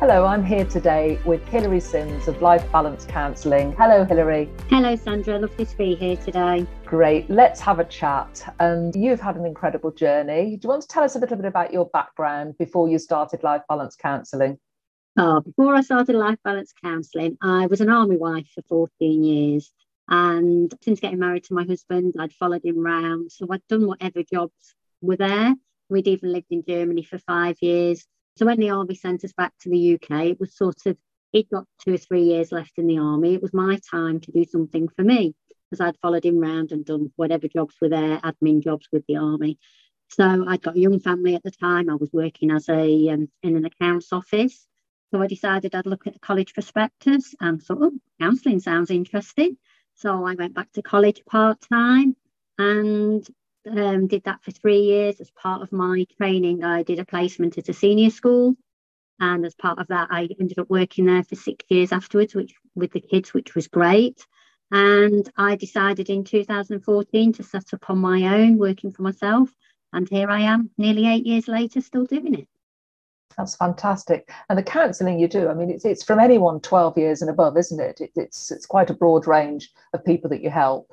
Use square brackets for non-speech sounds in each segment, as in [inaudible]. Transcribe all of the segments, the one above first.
Hello, I'm here today with Hilary Sims of Life Balance Counselling. Hello, Hilary. Hello, Sandra. Lovely to be here today. Great. Let's have a chat. And you've had an incredible journey. Do you want to tell us a little bit about your background before you started Life Balance Counselling? Oh, before I started Life Balance Counselling, I was an army wife for 14 years. And since getting married to my husband, I'd followed him round. So I'd done whatever jobs were there. We'd even lived in Germany for five years. So when the army sent us back to the UK, it was sort of, he'd got two or three years left in the army. It was my time to do something for me because I'd followed him round and done whatever jobs were there, admin jobs with the army. So I'd got a young family at the time. I was working as a um, in an accounts office. So I decided I'd look at the college prospectus and thought, oh, counselling sounds interesting. So I went back to college part time and um, did that for three years. As part of my training, I did a placement at a senior school. And as part of that, I ended up working there for six years afterwards, which with the kids, which was great. And I decided in 2014 to set up on my own, working for myself. And here I am, nearly eight years later, still doing it. That's fantastic. And the counselling you do, I mean, it's, it's from anyone 12 years and above, isn't it? it? It's it's quite a broad range of people that you help.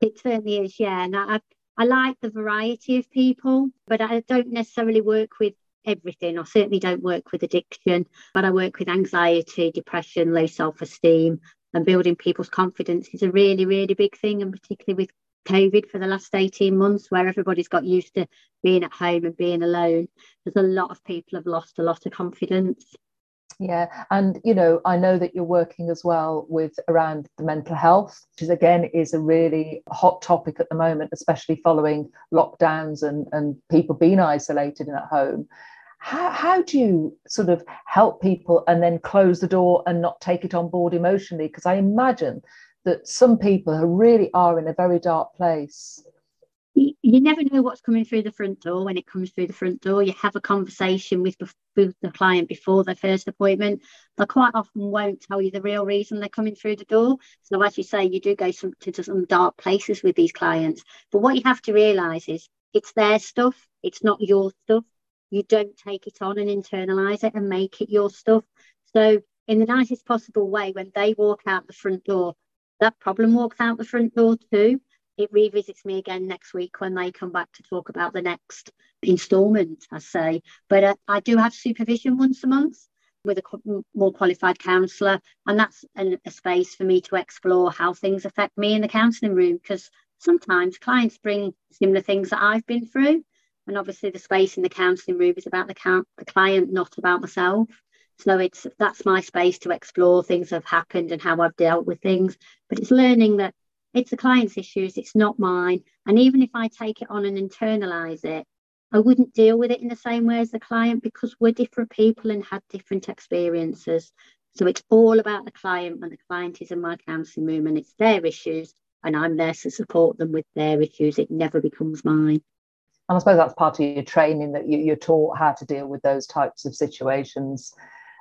It certainly is, yeah. And I, I like the variety of people, but I don't necessarily work with everything. I certainly don't work with addiction, but I work with anxiety, depression, low self esteem, and building people's confidence is a really, really big thing. And particularly with COVID for the last 18 months, where everybody's got used to being at home and being alone, there's a lot of people have lost a lot of confidence. Yeah, and you know, I know that you're working as well with around the mental health, which is again is a really hot topic at the moment, especially following lockdowns and, and people being isolated and at home. How, how do you sort of help people and then close the door and not take it on board emotionally? Because I imagine that some people who really are in a very dark place you never know what's coming through the front door when it comes through the front door. You have a conversation with, the client before their first appointment. They quite often won't tell you the real reason they're coming through the door. So, as you say, you do go some, to some dark places with these clients. But what you have to realise is it's their stuff, it's not your stuff. You don't take it on and internalise it and make it your stuff. So, in the nicest possible way, when they walk out the front door, that problem walks out the front door too it revisits me again next week when they come back to talk about the next instalment, I say. But uh, I do have supervision once a month with a more qualified counsellor, and that's an, a space for me to explore how things affect me in the counselling room because sometimes clients bring similar things that I've been through. And obviously, the space in the counselling room is about the, count, the client, not about myself. So it's that's my space to explore things that have happened and how I've dealt with things. But it's learning that it's the client's issues, it's not mine. And even if I take it on and internalize it, I wouldn't deal with it in the same way as the client because we're different people and had different experiences. So it's all about the client when the client is in my counselling room and it's their issues and I'm there to support them with their issues. It never becomes mine. And I suppose that's part of your training that you, you're taught how to deal with those types of situations.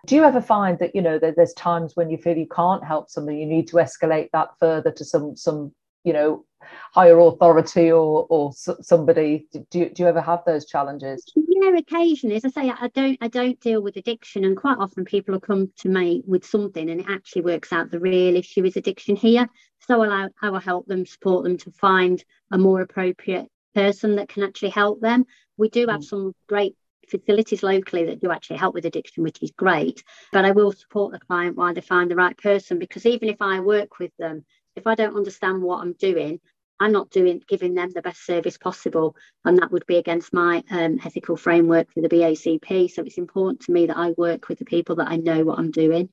Do you ever find that you know that there's times when you feel you can't help somebody, you need to escalate that further to some some you know higher authority or or somebody? Do you, do you ever have those challenges? Yeah, occasionally. As I say, I don't I don't deal with addiction, and quite often people will come to me with something, and it actually works out the real issue is addiction here. So I, I will help them, support them to find a more appropriate person that can actually help them. We do have mm. some great facilities locally that do actually help with addiction, which is great. But I will support the client while they find the right person because even if I work with them, if I don't understand what I'm doing, I'm not doing giving them the best service possible, and that would be against my um, ethical framework for the BACP. So it's important to me that I work with the people that I know what I'm doing.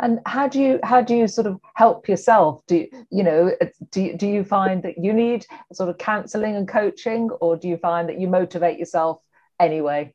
And how do you how do you sort of help yourself? Do you, you know do do you find that you need sort of counselling and coaching, or do you find that you motivate yourself anyway?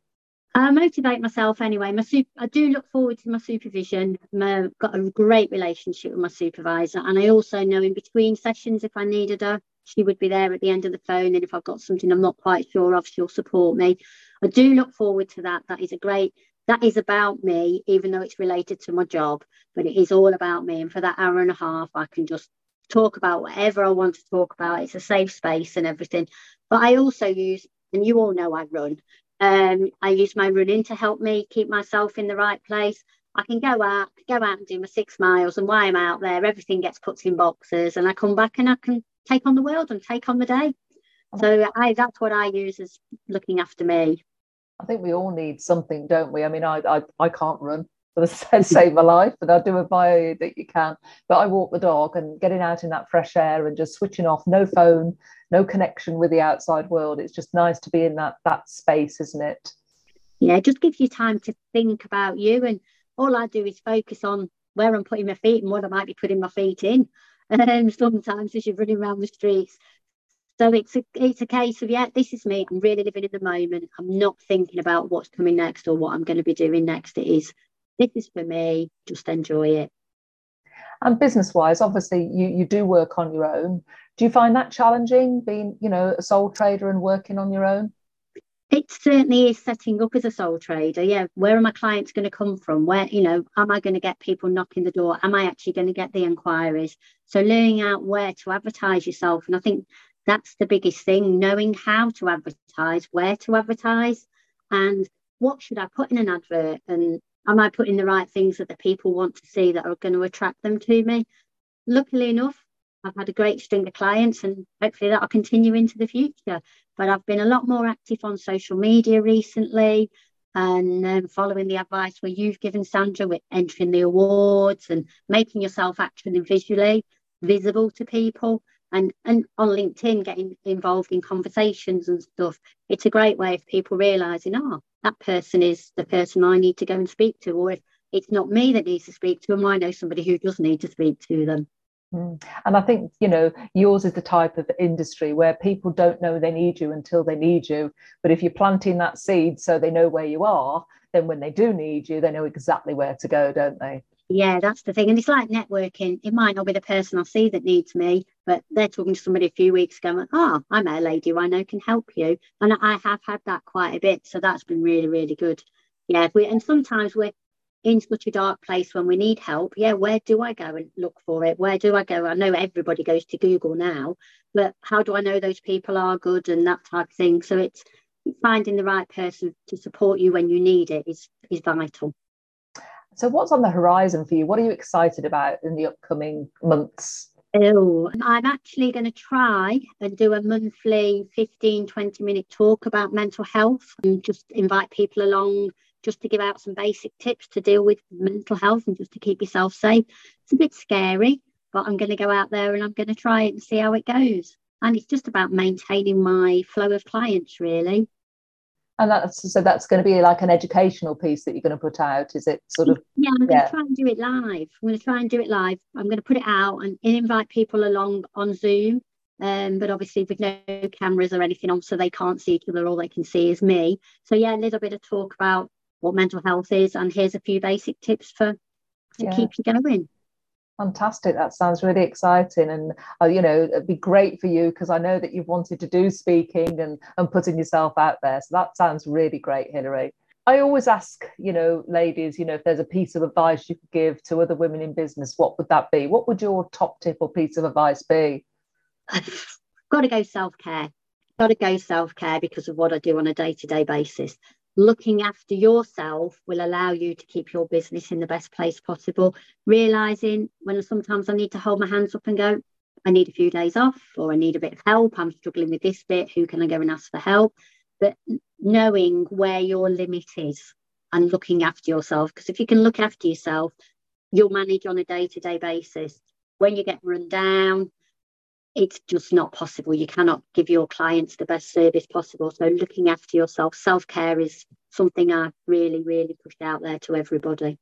I motivate myself anyway. My super, I do look forward to my supervision. I've got a great relationship with my supervisor, and I also know in between sessions if I needed her, she would be there at the end of the phone. And if I've got something I'm not quite sure of, she'll support me. I do look forward to that. That is a great, that is about me, even though it's related to my job, but it is all about me. And for that hour and a half, I can just talk about whatever I want to talk about. It's a safe space and everything. But I also use, and you all know I run, um, I use my running to help me keep myself in the right place. I can go out, go out and do my six miles, and while I'm out there, everything gets put in boxes, and I come back and I can take on the world and take on the day. So I, that's what I use as looking after me. I think we all need something, don't we? I mean, I I, I can't run for the [laughs] save my life, and I'll do admire you that you can. But I walk the dog and getting out in that fresh air and just switching off, no phone, no connection with the outside world. It's just nice to be in that that space, isn't it? Yeah, it just gives you time to think about you, and all I do is focus on where I'm putting my feet and what I might be putting my feet in. [laughs] And sometimes as you're running around the streets, so it's a it's a case of yeah, this is me. I'm really living in the moment. I'm not thinking about what's coming next or what I'm going to be doing next. It is this is for me. Just enjoy it. And business wise, obviously you you do work on your own. Do you find that challenging being, you know, a sole trader and working on your own? It certainly is setting up as a sole trader. Yeah, where are my clients going to come from? Where, you know, am I going to get people knocking the door? Am I actually going to get the inquiries? So learning out where to advertise yourself. And I think that's the biggest thing knowing how to advertise, where to advertise, and what should I put in an advert, and am I putting the right things that the people want to see that are going to attract them to me? Luckily enough, I've had a great string of clients, and hopefully that'll continue into the future. But I've been a lot more active on social media recently and um, following the advice where you've given Sandra with entering the awards and making yourself actually visually visible to people and and on LinkedIn getting involved in conversations and stuff. It's a great way of people realizing, oh, that person is the person I need to go and speak to, or if it's not me that needs to speak to them, I know somebody who does need to speak to them. Mm. And I think, you know, yours is the type of industry where people don't know they need you until they need you. But if you're planting that seed so they know where you are, then when they do need you, they know exactly where to go, don't they? Yeah, that's the thing. And it's like networking. It might not be the person I see that needs me, but they're talking to somebody a few weeks ago. oh, I met a lady who I know can help you. And I have had that quite a bit. So that's been really, really good. Yeah. We, and sometimes we're in such a dark place when we need help. Yeah, where do I go and look for it? Where do I go? I know everybody goes to Google now, but how do I know those people are good and that type of thing? So it's finding the right person to support you when you need it is is vital. So, what's on the horizon for you? What are you excited about in the upcoming months? Oh, I'm actually going to try and do a monthly 15, 20 minute talk about mental health and just invite people along just to give out some basic tips to deal with mental health and just to keep yourself safe. It's a bit scary, but I'm going to go out there and I'm going to try it and see how it goes. And it's just about maintaining my flow of clients, really and that's so that's going to be like an educational piece that you're going to put out is it sort of? Yeah i'm going yeah. to try and do it live. I'm going to try and do it live. I'm going to put it out and invite people along on zoom um, but obviously with no cameras or anything on so they can't see each other. All they can see is me. So yeah a little bit of talk about what mental health is and here's a few basic tips for to yeah. keep you going Fantastic. That sounds really exciting. And, uh, you know, it'd be great for you because I know that you've wanted to do speaking and, and putting yourself out there. So that sounds really great, Hilary. I always ask, you know, ladies, you know, if there's a piece of advice you could give to other women in business, what would that be? What would your top tip or piece of advice be? [sighs] Got to go self care. Got to go self care because of what I do on a day to day basis looking after yourself will allow you to keep your business in the best place possible. Realizing when sometimes I need to hold my hands up and go, I need a few days off or I need a bit of help. I'm struggling with this bit. Who can I go and ask for help? But knowing where your limit is and looking after yourself. Because if you can look after yourself, you'll manage on a day to day basis. When you get run down, it's just not possible. You cannot give your clients the best service possible. So looking after yourself, self-care is something I've really, really pushed out there to everybody.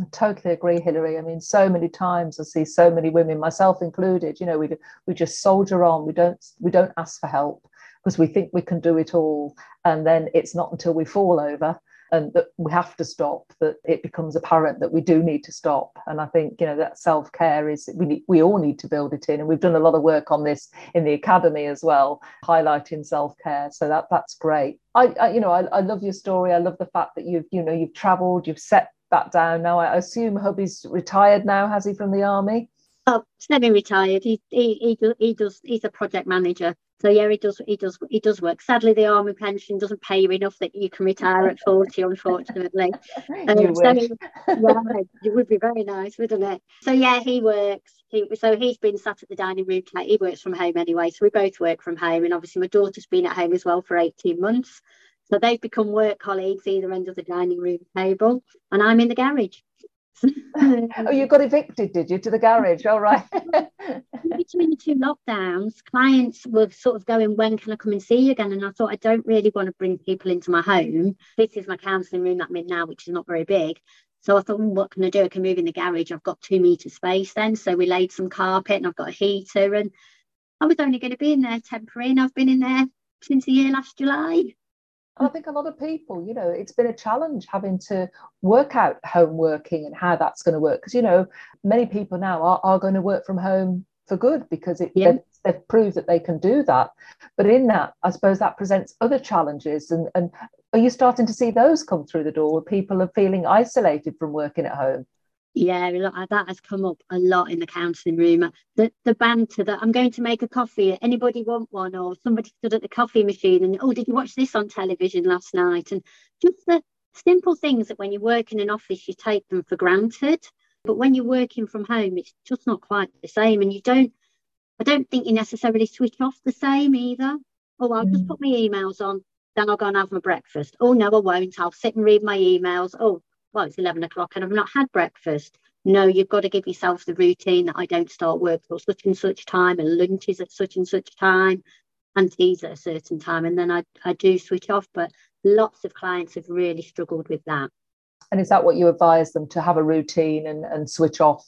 I totally agree, Hilary. I mean, so many times I see so many women, myself included. You know, we we just soldier on. We don't we don't ask for help because we think we can do it all, and then it's not until we fall over and that we have to stop, that it becomes apparent that we do need to stop. And I think, you know, that self care is, we, need, we all need to build it in. And we've done a lot of work on this in the academy as well, highlighting self care. So that that's great. I, I you know, I, I love your story. I love the fact that you've, you know, you've traveled, you've set that down now. I assume hubby's retired now, has he, from the army? Oh, semi-retired. He, he he he does. He's a project manager. So yeah, he does. He does. He does work. Sadly, the army pension doesn't pay you enough that you can retire at forty. Unfortunately, [laughs] um, you so, yeah, it would be very nice, wouldn't it? So yeah, he works. He so he's been sat at the dining room. Tonight. He works from home anyway. So we both work from home, and obviously my daughter's been at home as well for eighteen months. So they've become work colleagues either end of the dining room table, and I'm in the garage. Oh, you got evicted, did you, to the garage? All right. Between the two lockdowns, clients were sort of going, When can I come and see you again? And I thought, I don't really want to bring people into my home. This is my counselling room that I'm in now, which is not very big. So I thought, well, what can I do? I can move in the garage. I've got two metre space then. So we laid some carpet and I've got a heater. And I was only going to be in there temporary. And I've been in there since the year last July. And I think a lot of people, you know, it's been a challenge having to work out home working and how that's going to work. Because, you know, many people now are, are going to work from home for good because it, yeah. they've, they've, proved that they can do that. But in that, I suppose that presents other challenges. And, and are you starting to see those come through the door where people are feeling isolated from working at home? Yeah, that has come up a lot in the counselling room. The the banter that I'm going to make a coffee. Anybody want one? Or somebody stood at the coffee machine and oh, did you watch this on television last night? And just the simple things that when you work in an office you take them for granted, but when you're working from home, it's just not quite the same. And you don't, I don't think you necessarily switch off the same either. Oh, I'll mm. just put my emails on, then I'll go and have my breakfast. Oh no, I won't. I'll sit and read my emails. Oh, well, it's 11 o'clock and I've not had breakfast. No, you've got to give yourself the routine that I don't start work till such and such time and lunch is at such and such time and teas at a certain time. And then I, I do switch off. But lots of clients have really struggled with that. And is that what you advise them to have a routine and, and switch off?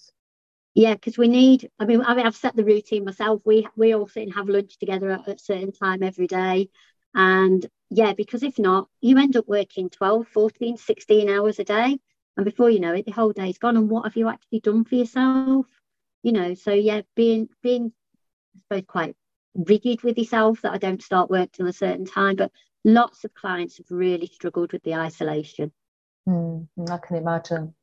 Yeah, because we need. I mean, I mean, I've set the routine myself. We we all sit and have lunch together at a certain time every day, and yeah, because if not, you end up working 12, 14, 16 hours a day. And before you know it, the whole day's gone. And what have you actually done for yourself? You know, so yeah, being being I suppose quite rigid with yourself that I don't start work till a certain time. But lots of clients have really struggled with the isolation. Mm, I can imagine.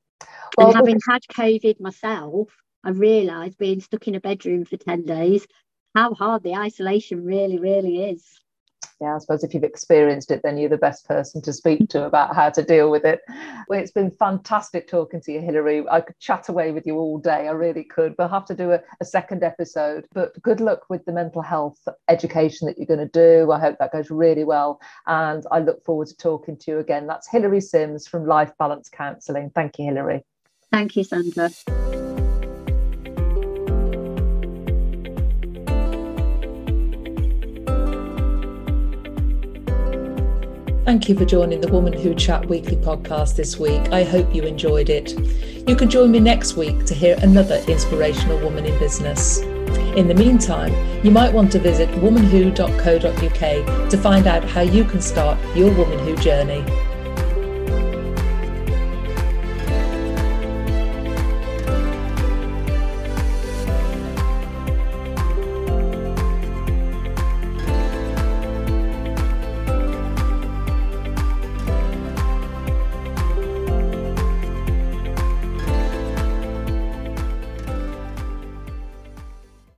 Well, and having had COVID myself, I realised being stuck in a bedroom for 10 days, how hard the isolation really, really is yeah, I suppose if you've experienced it, then you're the best person to speak to about how to deal with it. Well, it's been fantastic talking to you, Hilary. I could chat away with you all day. I really could. We'll have to do a, a second episode. But good luck with the mental health education that you're going to do. I hope that goes really well. And I look forward to talking to you again. That's Hilary Sims from Life Balance Counselling. Thank you, Hilary. Thank you, Sandra. Thank you for joining the Woman Who Chat weekly podcast this week. I hope you enjoyed it. You can join me next week to hear another inspirational woman in business. In the meantime, you might want to visit womanwho.co.uk to find out how you can start your Woman Who journey.